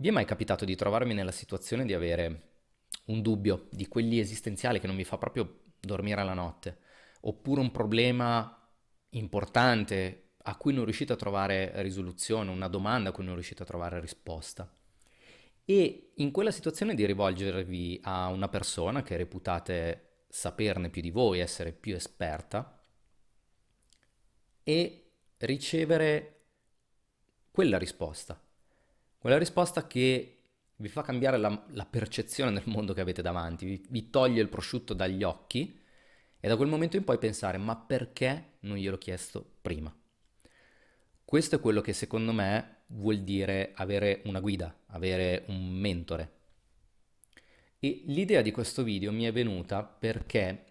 Vi è mai capitato di trovarmi nella situazione di avere un dubbio di quelli esistenziali che non mi fa proprio dormire la notte, oppure un problema importante a cui non riuscite a trovare risoluzione, una domanda a cui non riuscite a trovare risposta? E in quella situazione di rivolgervi a una persona che reputate saperne più di voi, essere più esperta, e ricevere quella risposta quella risposta che vi fa cambiare la, la percezione del mondo che avete davanti, vi, vi toglie il prosciutto dagli occhi e da quel momento in poi pensare ma perché non gliel'ho chiesto prima? Questo è quello che secondo me vuol dire avere una guida, avere un mentore. E l'idea di questo video mi è venuta perché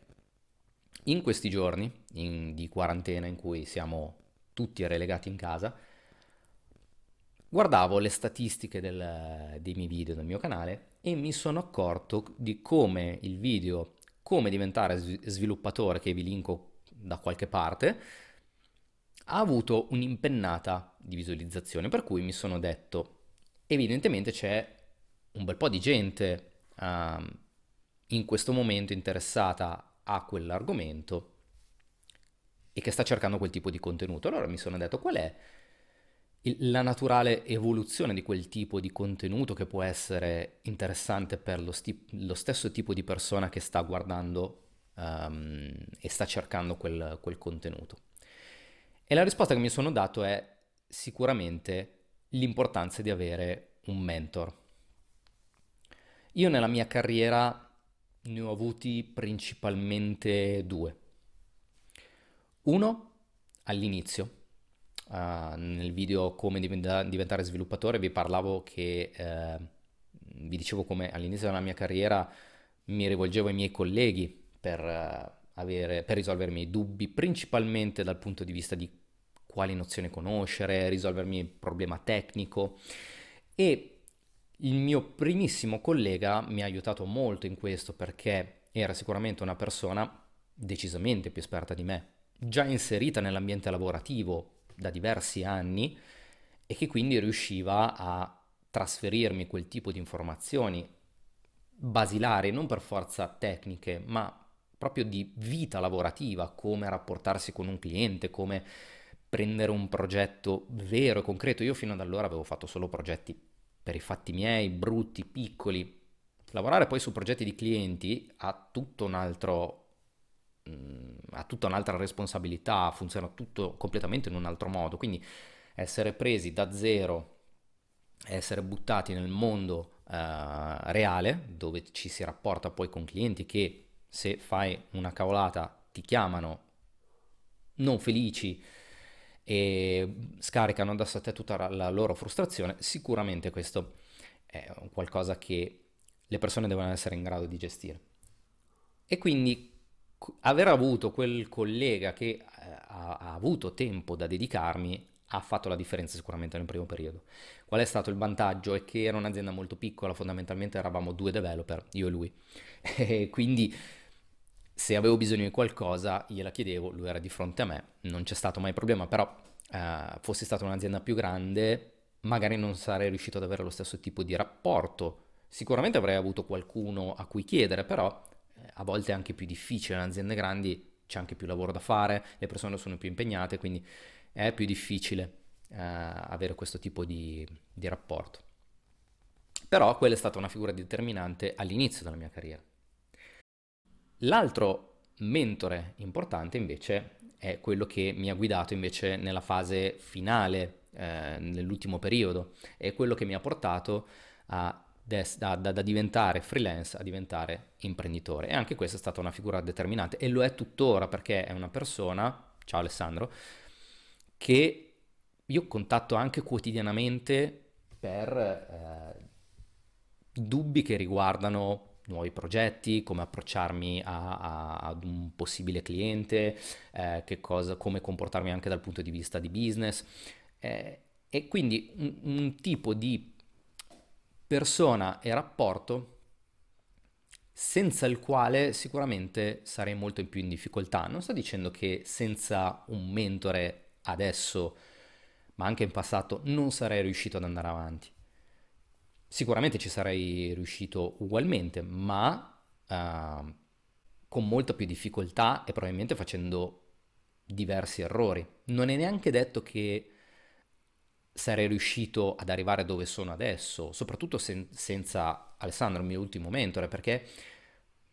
in questi giorni in, di quarantena in cui siamo tutti relegati in casa, Guardavo le statistiche del, dei miei video del mio canale e mi sono accorto di come il video come diventare sviluppatore che vi linko da qualche parte ha avuto un'impennata di visualizzazione per cui mi sono detto evidentemente c'è un bel po' di gente uh, in questo momento interessata a quell'argomento e che sta cercando quel tipo di contenuto. Allora mi sono detto qual è la naturale evoluzione di quel tipo di contenuto che può essere interessante per lo, sti- lo stesso tipo di persona che sta guardando um, e sta cercando quel, quel contenuto. E la risposta che mi sono dato è sicuramente l'importanza di avere un mentor. Io nella mia carriera ne ho avuti principalmente due. Uno all'inizio, Uh, nel video come diventare sviluppatore vi parlavo che eh, vi dicevo come all'inizio della mia carriera mi rivolgevo ai miei colleghi per, uh, avere, per risolvermi i dubbi, principalmente dal punto di vista di quali nozioni conoscere, risolvermi il problema tecnico. E il mio primissimo collega mi ha aiutato molto in questo perché era sicuramente una persona decisamente più esperta di me, già inserita nell'ambiente lavorativo, da diversi anni e che quindi riusciva a trasferirmi quel tipo di informazioni basilari, non per forza tecniche, ma proprio di vita lavorativa, come rapportarsi con un cliente, come prendere un progetto vero e concreto. Io fino ad allora avevo fatto solo progetti per i fatti miei, brutti, piccoli. Lavorare poi su progetti di clienti ha tutto un altro ha tutta un'altra responsabilità, funziona tutto completamente in un altro modo, quindi essere presi da zero, essere buttati nel mondo uh, reale, dove ci si rapporta poi con clienti che se fai una cavolata ti chiamano non felici e scaricano da te tutta la loro frustrazione, sicuramente questo è qualcosa che le persone devono essere in grado di gestire. E quindi aver avuto quel collega che eh, ha, ha, avuto tempo da dedicarmi ha fatto la differenza sicuramente nel primo periodo. Qual è stato il vantaggio? È che era un'azienda molto piccola, fondamentalmente eravamo due developer, io e lui. E quindi se avevo bisogno di qualcosa gliela chiedevo, lui era di fronte a me, non c'è stato mai problema, però eh, fosse stata un'azienda più grande magari non sarei riuscito ad avere lo stesso tipo di rapporto. Sicuramente avrei avuto qualcuno a cui chiedere, però a volte è anche più difficile, in aziende grandi c'è anche più lavoro da fare, le persone sono più impegnate, quindi è più difficile eh, avere questo tipo di, di rapporto. Però quella è stata una figura determinante all'inizio della mia carriera. L'altro mentore importante invece è quello che mi ha guidato invece nella fase finale, eh, nell'ultimo periodo, è quello che mi ha portato a da, da, da, diventare freelance a diventare imprenditore. E anche questa è stata una figura determinante e lo è tuttora perché è una persona, ciao Alessandro, che io contatto anche quotidianamente per eh, dubbi che riguardano nuovi progetti, come approcciarmi a, a, ad un possibile cliente, eh, cosa, come comportarmi anche dal punto di vista di business. Eh, e quindi un, un tipo di persona e rapporto senza il quale sicuramente sarei molto più in difficoltà. Non sto dicendo che senza un mentore adesso, ma anche in passato, non sarei riuscito ad andare avanti. Sicuramente ci sarei riuscito ugualmente, ma uh, con molta più difficoltà e probabilmente facendo diversi errori. Non è neanche detto che sarei riuscito ad arrivare dove sono adesso, soprattutto sen- senza Alessandro, il mio ultimo mentore, perché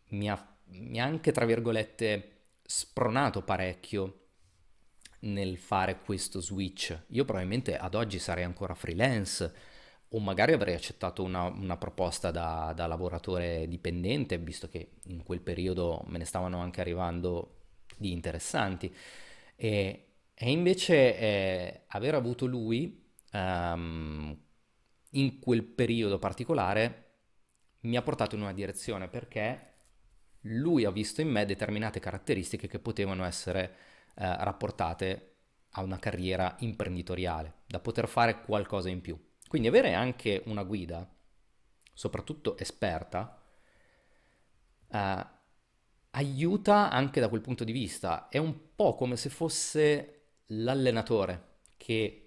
mi ha, mi ha anche, tra virgolette, spronato parecchio nel fare questo switch. Io probabilmente ad oggi sarei ancora freelance o magari avrei accettato una, una proposta da, da, lavoratore dipendente, visto che in quel periodo me ne stavano anche arrivando di interessanti. E, e invece eh, aver avuto lui um, in quel periodo particolare mi ha portato in una direzione perché lui ha visto in me determinate caratteristiche che potevano essere eh, rapportate a una carriera imprenditoriale, da poter fare qualcosa in più. Quindi avere anche una guida, soprattutto esperta, eh, aiuta anche da quel punto di vista. È un po' come se fosse l'allenatore che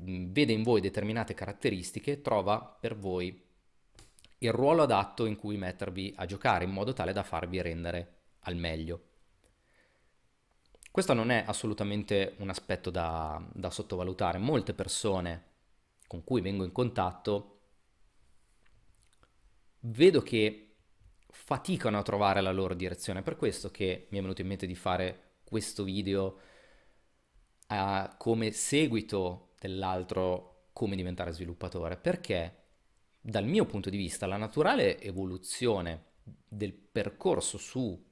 vede in voi determinate caratteristiche, trova per voi il ruolo adatto in cui mettervi a giocare in modo tale da farvi rendere al meglio. Questo non è assolutamente un aspetto da, da sottovalutare. Molte persone con cui vengo in contatto vedo che faticano a trovare la loro direzione. Per questo che mi è venuto in mente di fare questo video come seguito dell'altro come diventare sviluppatore, perché dal mio punto di vista la naturale evoluzione del percorso su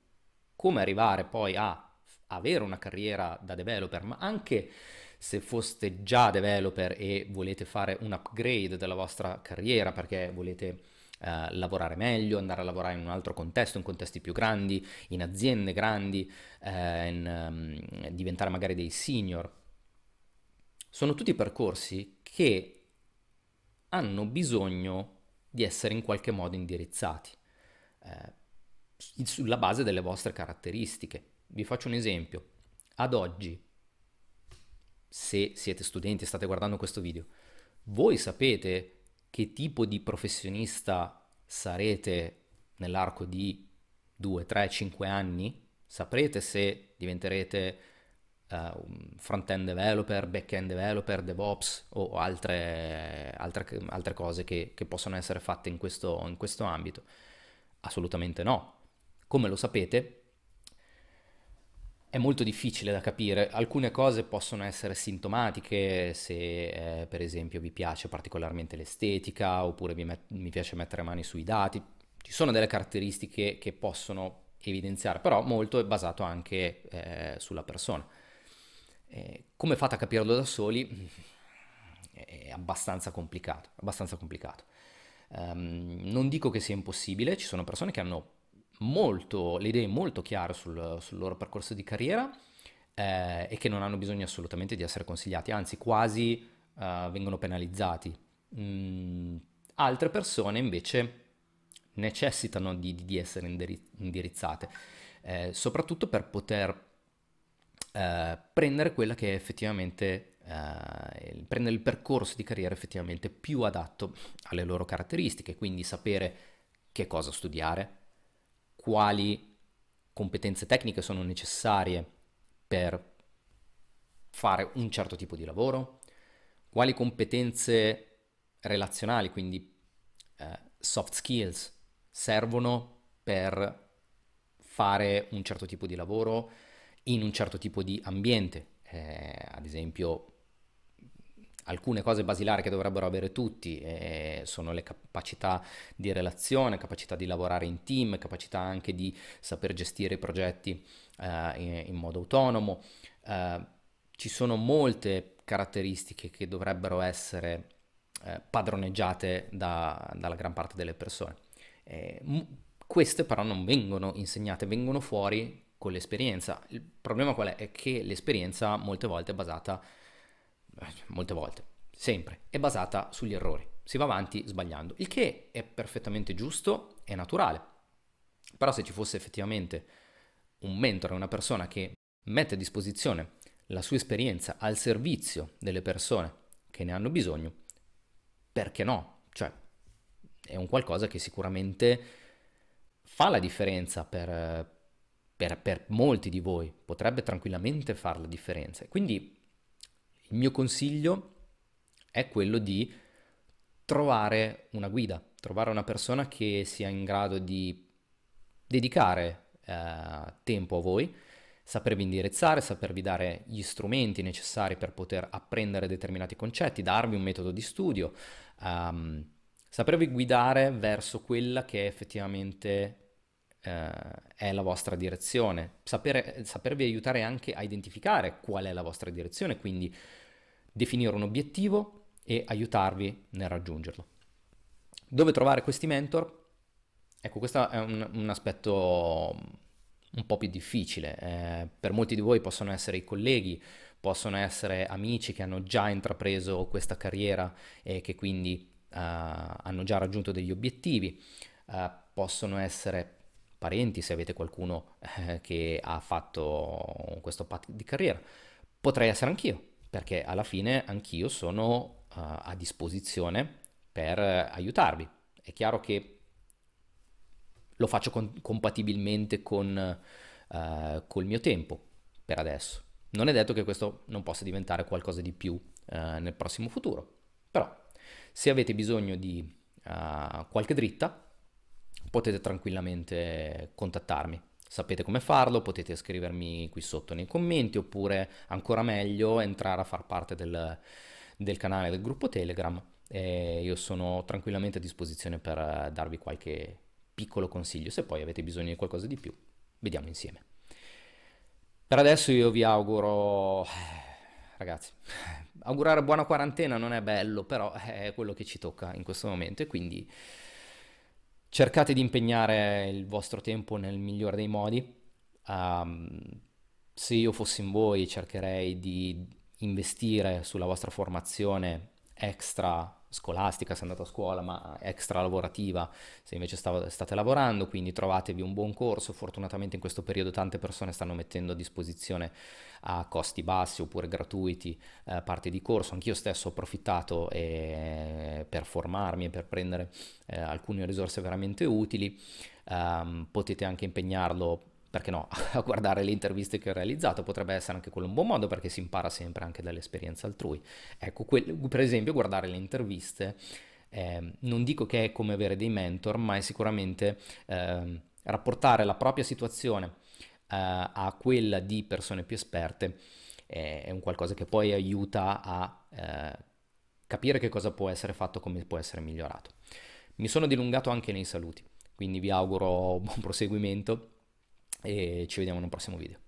come arrivare poi a avere una carriera da developer, ma anche se foste già developer e volete fare un upgrade della vostra carriera perché volete eh, lavorare meglio, andare a lavorare in un altro contesto, in contesti più grandi, in aziende grandi, eh, in, um, diventare magari dei senior. Sono tutti percorsi che hanno bisogno di essere in qualche modo indirizzati eh, sulla base delle vostre caratteristiche. Vi faccio un esempio. Ad oggi, se siete studenti e state guardando questo video, voi sapete che tipo di professionista sarete nell'arco di 2, 3, 5 anni? Saprete se diventerete uh, front-end developer, back-end developer, DevOps o altre, altre, altre cose che, che, possono essere fatte in questo, in questo ambito? Assolutamente no. Come lo sapete, è molto difficile da capire, alcune cose possono essere sintomatiche se eh, per esempio vi piace particolarmente l'estetica oppure vi, met- vi piace mettere mani sui dati, ci sono delle caratteristiche che possono evidenziare, però molto è basato anche eh, sulla persona. Eh, come fate a capirlo da soli? È abbastanza complicato, abbastanza complicato. Um, non dico che sia impossibile, ci sono persone che hanno molto, le idee molto chiare sul, sul loro percorso di carriera eh, e che non hanno bisogno assolutamente di essere consigliati, anzi quasi uh, vengono penalizzati. Mm, altre persone invece necessitano di, di essere indirizzate, eh, soprattutto per poter eh, prendere quella che è effettivamente eh, prendere il percorso di carriera effettivamente più adatto alle loro caratteristiche, quindi sapere che cosa studiare, quali competenze tecniche sono necessarie per fare un certo tipo di lavoro, quali competenze relazionali, quindi eh, soft skills, servono per fare un certo tipo di lavoro in un certo tipo di ambiente, eh, ad esempio alcune cose basilari che dovrebbero avere tutti eh, sono le capacità di relazione, capacità di lavorare in team, capacità anche di saper gestire i progetti eh, in, in, modo autonomo. Eh, ci sono molte caratteristiche che dovrebbero essere eh, padroneggiate da, dalla gran parte delle persone. M- queste però non vengono insegnate, vengono fuori con l'esperienza. Il problema qual è? È che l'esperienza molte volte è basata molte volte, sempre, è basata sugli errori. Si va avanti sbagliando, il che è perfettamente giusto e naturale. Però se ci fosse effettivamente un mentore, una persona che mette a disposizione la sua esperienza al servizio delle persone che ne hanno bisogno, perché no? Cioè, è un qualcosa che sicuramente fa la differenza per, per, per molti di voi, potrebbe tranquillamente fare la differenza. Quindi il mio consiglio è quello di trovare una guida, trovare una persona che sia in grado di dedicare eh, tempo a voi, sapervi indirizzare, sapervi dare gli strumenti necessari per poter apprendere determinati concetti, darvi un metodo di studio, um, sapervi guidare verso quella che effettivamente eh, è la vostra direzione, Sapere, sapervi aiutare anche a identificare qual è la vostra direzione, quindi definire un obiettivo e aiutarvi nel raggiungerlo. Dove trovare questi mentor? Ecco, questo è un, un aspetto un po' più difficile. Eh, per molti di voi possono essere i colleghi, possono essere amici che hanno già intrapreso questa carriera e che quindi uh, hanno già raggiunto degli obiettivi, uh, possono essere parenti se avete qualcuno eh, che ha fatto questo path di carriera. Potrei essere anch'io, perché alla fine anch'io sono uh, a disposizione per aiutarvi. È chiaro che lo faccio con, compatibilmente con uh, col mio tempo per adesso. Non è detto che questo non possa diventare qualcosa di più uh, nel prossimo futuro, però se avete bisogno di qualche dritta potete tranquillamente contattarmi. Sapete come farlo, potete scrivermi qui sotto nei commenti oppure ancora meglio entrare a far parte del, del canale del gruppo Telegram. E io sono tranquillamente a disposizione per darvi qualche piccolo consiglio, se poi avete bisogno di qualcosa di più, vediamo insieme. Per adesso io vi auguro, ragazzi, augurare buona quarantena non è bello, però è quello che ci tocca in questo momento e quindi cercate di impegnare il vostro tempo nel migliore dei modi. Um, se io fossi in voi cercherei di investire sulla vostra formazione extra scolastica se andate a scuola, ma extra lavorativa se invece stavo, state lavorando, quindi trovatevi un buon corso. Fortunatamente in questo periodo tante persone stanno mettendo a disposizione a costi bassi oppure gratuiti eh, parte di corso. Anch'io stesso ho approfittato eh, per formarmi e per prendere eh, alcune risorse veramente utili. Um, potete anche impegnarlo perché no, a guardare le interviste che ho realizzato potrebbe essere anche quello un buon modo perché si impara sempre anche dall'esperienza altrui. Ecco, que- per esempio guardare le interviste, eh, non dico che è come avere dei mentor, ma è sicuramente eh, rapportare la propria situazione eh, a quella di persone più esperte è un qualcosa che poi aiuta a eh, capire che cosa può essere fatto, come può essere migliorato. Mi sono dilungato anche nei saluti, quindi vi auguro buon proseguimento e ci vediamo in un prossimo video.